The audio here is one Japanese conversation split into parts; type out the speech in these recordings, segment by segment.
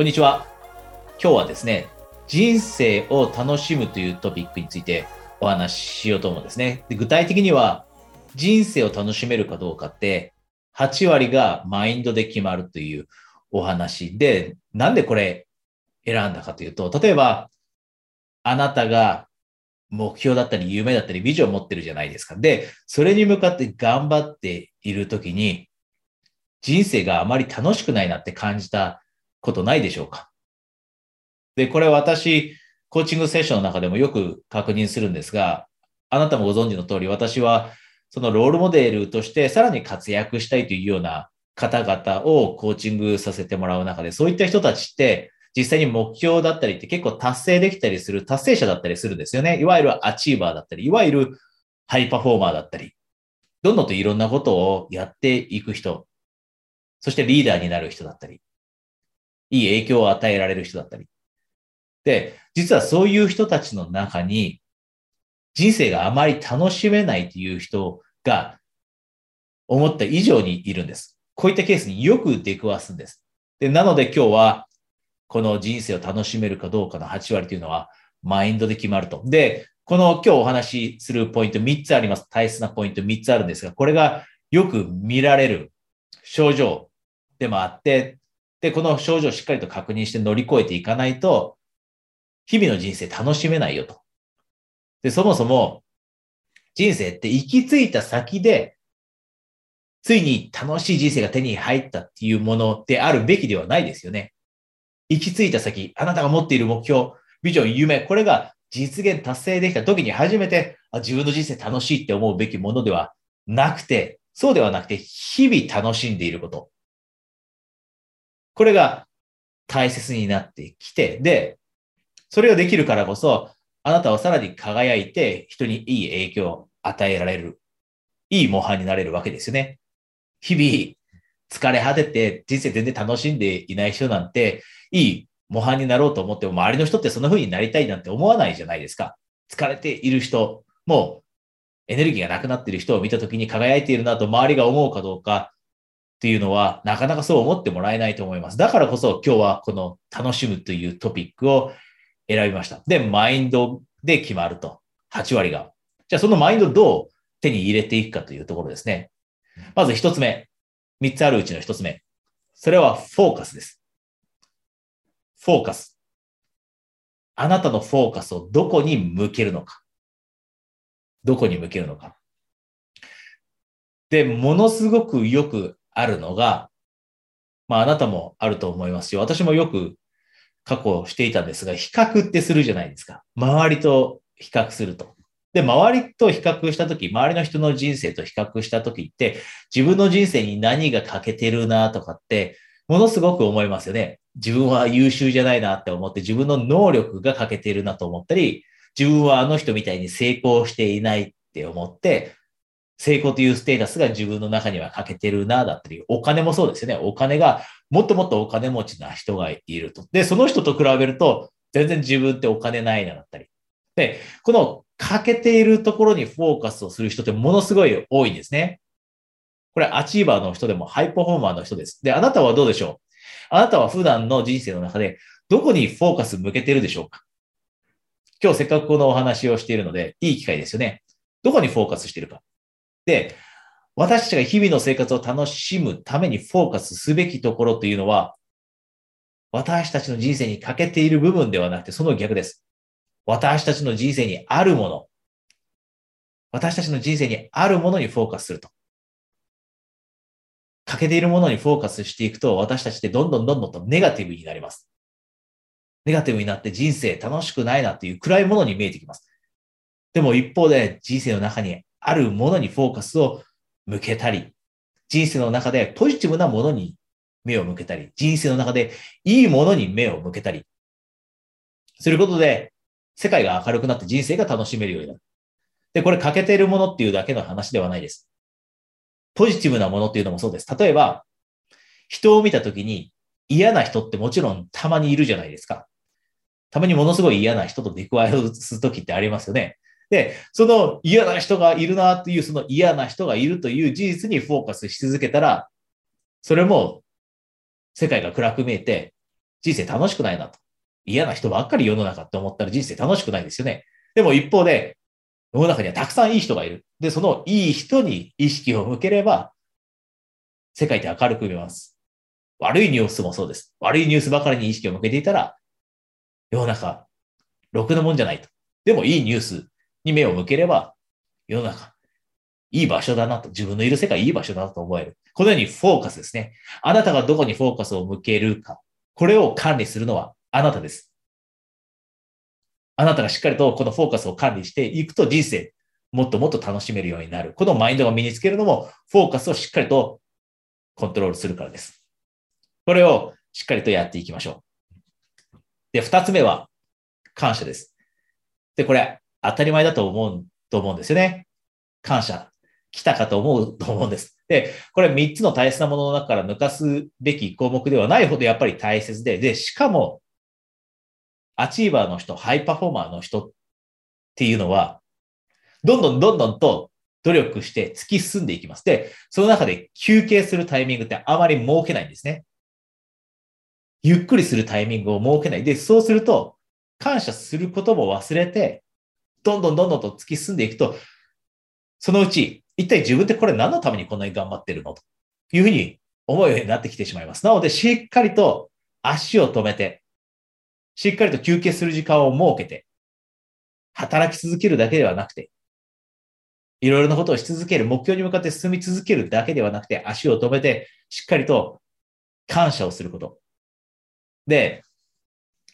こんにちは。今日はですね、人生を楽しむというトピックについてお話ししようと思うんですね。で具体的には、人生を楽しめるかどうかって、8割がマインドで決まるというお話で、なんでこれ選んだかというと、例えば、あなたが目標だったり夢だったりビジョンを持ってるじゃないですか。で、それに向かって頑張っているときに、人生があまり楽しくないなって感じたことないでしょうか？で、これ私、コーチングセッションの中でもよく確認するんですが、あなたもご存知の通り、私はそのロールモデルとしてさらに活躍したいというような方々をコーチングさせてもらう中で、そういった人たちって実際に目標だったりって結構達成できたりする達成者だったりするんですよね。いわゆるアチーバーだったり、いわゆるハイパフォーマーだったり、どんどんといろんなことをやっていく人、そしてリーダーになる人だったり、いい影響を与えられる人だったり。で、実はそういう人たちの中に、人生があまり楽しめないという人が思った以上にいるんです。こういったケースによく出くわすんです。で、なので今日は、この人生を楽しめるかどうかの8割というのは、マインドで決まると。で、この今日お話しするポイント3つあります。大切なポイント3つあるんですが、これがよく見られる症状でもあって、で、この症状をしっかりと確認して乗り越えていかないと、日々の人生楽しめないよと。で、そもそも、人生って行き着いた先で、ついに楽しい人生が手に入ったっていうものであるべきではないですよね。行き着いた先、あなたが持っている目標、ビジョン、夢、これが実現達成できた時に初めてあ自分の人生楽しいって思うべきものではなくて、そうではなくて、日々楽しんでいること。これが大切になってきて、で、それができるからこそ、あなたはさらに輝いて人にいい影響を与えられる。いい模範になれるわけですよね。日々疲れ果てて人生全然楽しんでいない人なんて、いい模範になろうと思っても、周りの人ってそんな風になりたいなんて思わないじゃないですか。疲れている人、もエネルギーがなくなっている人を見たときに輝いているなと周りが思うかどうかっていうのは、なかなかそう思ってもらえないと思います。だからこそ今日はこの楽しむというトピックを選びました。で、マインドで決まると。8割が。じゃあそのマインドをどう手に入れていくかというところですね。まず1つ目。3つあるうちの1つ目。それはフォーカスです。フォーカス。あなたのフォーカスをどこに向けるのか。どこに向けるのか。で、ものすごくよくあるのが、まああなたもあると思いますし、私もよく過去していたんですが、比較ってするじゃないですか。周りと比較すると。で、周りと比較したとき、周りの人の人生と比較したときって、自分の人生に何が欠けてるなとかって、ものすごく思いますよね。自分は優秀じゃないなって思って、自分の能力が欠けてるなと思ったり、自分はあの人みたいに成功していないって思って、成功というステータスが自分の中には欠けてるな、だったり、お金もそうですよね。お金が、もっともっとお金持ちな人がいると。で、その人と比べると、全然自分ってお金ないな、だったり。で、この欠けているところにフォーカスをする人ってものすごい多いんですね。これ、アチーバーの人でもハイパフォーマーの人です。で、あなたはどうでしょう？あなたは普段の人生の中で、どこにフォーカス向けてるでしょうか？今日せっかくこのお話をしているので、いい機会ですよね。どこにフォーカスしてるか？で、私たちが日々の生活を楽しむためにフォーカスすべきところというのは、私たちの人生に欠けている部分ではなくて、その逆です。私たちの人生にあるもの、私たちの人生にあるものにフォーカスすると。欠けているものにフォーカスしていくと、私たちってどんどんどんどんとネガティブになります。ネガティブになって人生楽しくないなっていう暗いものに見えてきます。でも一方で人生の中にあるものにフォーカスを向けたり、人生の中でポジティブなものに目を向けたり、人生の中でいいものに目を向けたり、することで、世界が明るくなって人生が楽しめるようになる。で、これ欠けているものっていうだけの話ではないです。ポジティブなものっていうのもそうです。例えば、人を見たときに嫌な人ってもちろんたまにいるじゃないですか。たまにものすごい嫌な人と出くわすときってありますよね。で、その嫌な人がいるなっていう、その嫌な人がいるという事実にフォーカスし続けたら、それも世界が暗く見えて、人生楽しくないなと。嫌な人ばっかり世の中って思ったら人生楽しくないですよね。でも一方で、世の中にはたくさんいい人がいる。で、そのいい人に意識を向ければ、世界って明るく見えます。悪いニュースもそうです。悪いニュースばかりに意識を向けていたら、世の中、ろくなもんじゃないと。でもいいニュースに目を向ければ、世の中、いい場所だなと、自分のいる世界いい場所だなと思える。このようにフォーカスですね。あなたがどこにフォーカスを向けるか。これを管理するのはあなたです。あなたがしっかりとこのフォーカスを管理していくと人生、もっともっと楽しめるようになる。このマインドが身につけるのも、フォーカスをしっかりとコントロールするからです。これをしっかりとやっていきましょう。で、二つ目は、感謝です。で、これ、当たり前だと思う、と思うんですよね。感謝。来たかと思うと思うんです。で、これ3つの大切なものの中から抜かすべき項目ではないほどやっぱり大切で、で、しかも、アチーバーの人、ハイパフォーマーの人っていうのは、どんどんどんどんと努力して突き進んでいきます。で、その中で休憩するタイミングってあまり設けないんですね。ゆっくりするタイミングを設けない。で、そうすると、感謝することも忘れて、どんどんどんどんと突き進んでいくと、そのうち、一体自分ってこれ何のためにこんなに頑張ってるのというふうに思うようになってきてしまいます。なので、しっかりと足を止めて、しっかりと休憩する時間を設けて、働き続けるだけではなくて、いろいろなことをし続ける、目標に向かって進み続けるだけではなくて、足を止めて、しっかりと感謝をすること。で、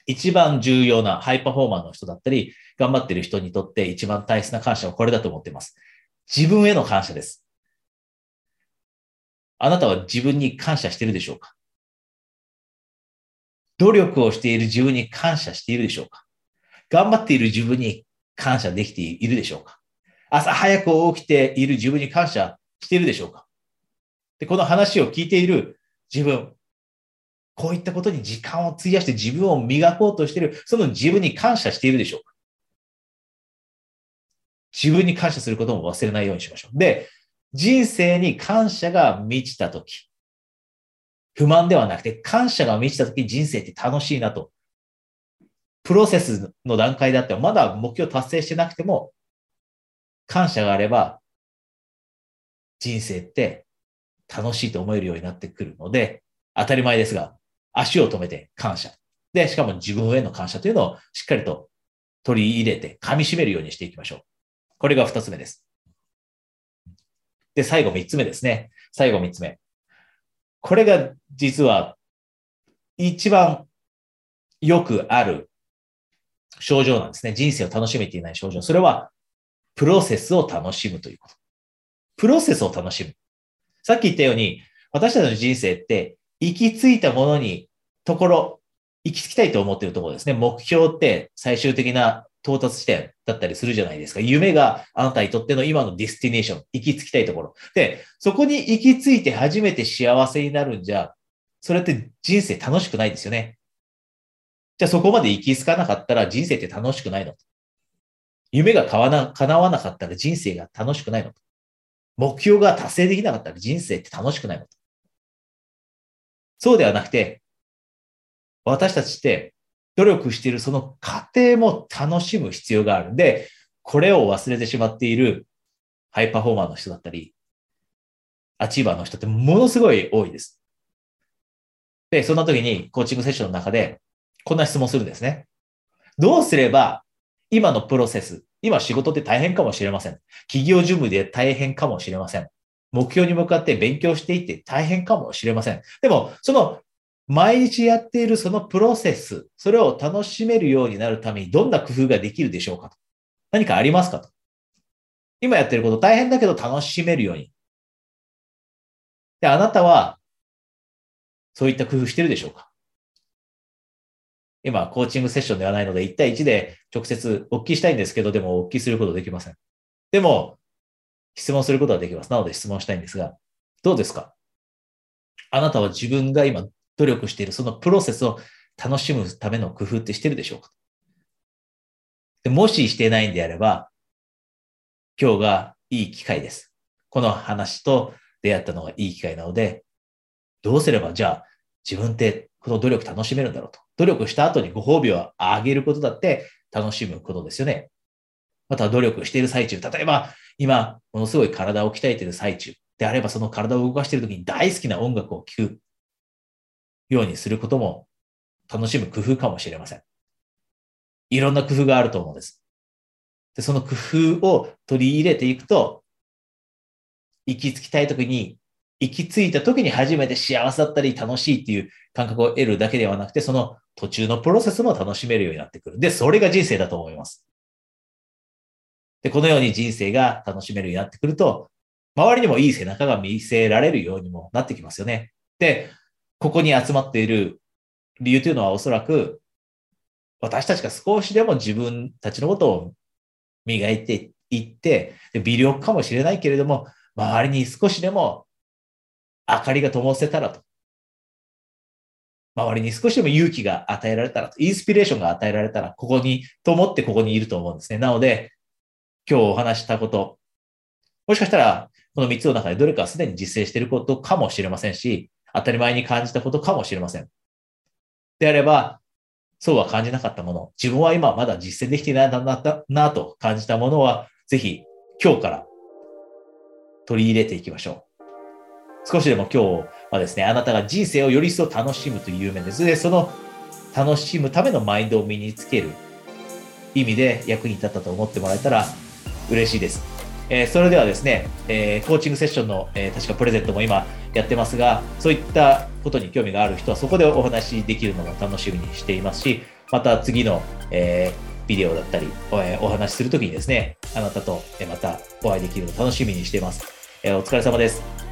一番重要なハイパフォーマーの人だったり、頑張ってる人にとって一番大切な感謝はこれだと思っています。自分への感謝です。あなたは自分に感謝しているでしょうか？努力をしている自分に感謝しているでしょうか？頑張っている自分に感謝できているでしょうか？朝早く起きている自分に感謝しているでしょうか？で、この話を聞いている自分、こういったことに時間を費やして自分を磨こうとしている、その自分に感謝しているでしょうか？自分に感謝することも忘れないようにしましょう。で、人生に感謝が満ちたとき、不満ではなくて感謝が満ちたとき人生って楽しいなと。プロセスの段階だってまだ目標達成してなくても、感謝があれば、人生って楽しいと思えるようになってくるので、当たり前ですが、足を止めて感謝。で、しかも自分への感謝というのをしっかりと取り入れて噛み締めるようにしていきましょう。これが二つ目です。で、最後三つ目ですね。最後三つ目。これが実は一番よくある症状なんですね。人生を楽しめていない症状。それは、プロセスを楽しむということ。プロセスを楽しむ。さっき言ったように、私たちの人生って行き着いたものに、ところ、行き着きたいと思ってるところですね。目標って最終的な到達地点だったりするじゃないですか。夢があなたにとっての今の destination、行き着きたいところ。で、そこに行き着いて初めて幸せになるんじゃ、それって人生楽しくないですよね。じゃあそこまで行き着かなかったら人生って楽しくないの夢が叶わなかったら人生が楽しくないの目標が達成できなかったら人生って楽しくないのそうではなくて、私たちって努力しているその過程も楽しむ必要があるんで、これを忘れてしまっているハイパフォーマーの人だったり、アチーバーの人ってものすごい多いです。で、そんな時にコーチングセッションの中でこんな質問するんですね。どうすれば今のプロセス、今仕事って大変かもしれません。企業事務で大変かもしれません。目標に向かって勉強していって大変かもしれません。でも、その毎日やっているそのプロセス、それを楽しめるようになるためにどんな工夫ができるでしょうかと。何かありますかと。今やってること大変だけど楽しめるように。で、あなたは、そういった工夫してるでしょうか今、コーチングセッションではないので、1対1で直接お聞きしたいんですけど、でもお聞きすることできません。でも、質問することはできます。なので質問したいんですが、どうですか？あなたは自分が今努力しているそのプロセスを楽しむための工夫ってしてるでしょうか？でもししてないんであれば、今日がいい機会です。この話と出会ったのがいい機会なので、どうすればじゃあ自分ってこの努力楽しめるんだろうと。努力した後にご褒美をあげることだって楽しむことですよね。また努力している最中。例えば、今、ものすごい体を鍛えている最中であれば、その体を動かしている時に大好きな音楽を聴くようにすることも楽しむ工夫かもしれません。いろんな工夫があると思うんです。で、その工夫を取り入れていくと、行き着きたい時に、行き着いた時に初めて幸せだったり楽しいっていう感覚を得るだけではなくて、その途中のプロセスも楽しめるようになってくる。で、それが人生だと思います。で、このように人生が楽しめるようになってくると、周りにもいい背中が見せられるようにもなってきますよね。で、ここに集まっている理由というのはおそらく、私たちが少しでも自分たちのことを磨いていって、微力かもしれないけれども、周りに少しでも明かりが灯せたらと。周りに少しでも勇気が与えられたらと、インスピレーションが与えられたら、ここに、と思ってここにいると思うんですね。なので、今日お話したこと、もしかしたら、この3つの中でどれかすでに実践していることかもしれませんし、当たり前に感じたことかもしれません。であれば、そうは感じなかったもの、自分は今まだ実践できていないんだななと感じたものは、ぜひ今日から取り入れていきましょう。少しでも今日はですね、あなたが人生をより一層楽しむという面です。で、その楽しむためのマインドを身につける意味で役に立ったと思ってもらえたら嬉しいです。えー、それではですね、えー、コーチングセッションの、えー、確かプレゼントも今やってますが、そういったことに興味がある人はそこでお話しできるのも楽しみにしていますし、また次の、えビデオだったり、えお話しするときにですね、あなたとまたお会いできるのを楽しみにしています。えお疲れ様です。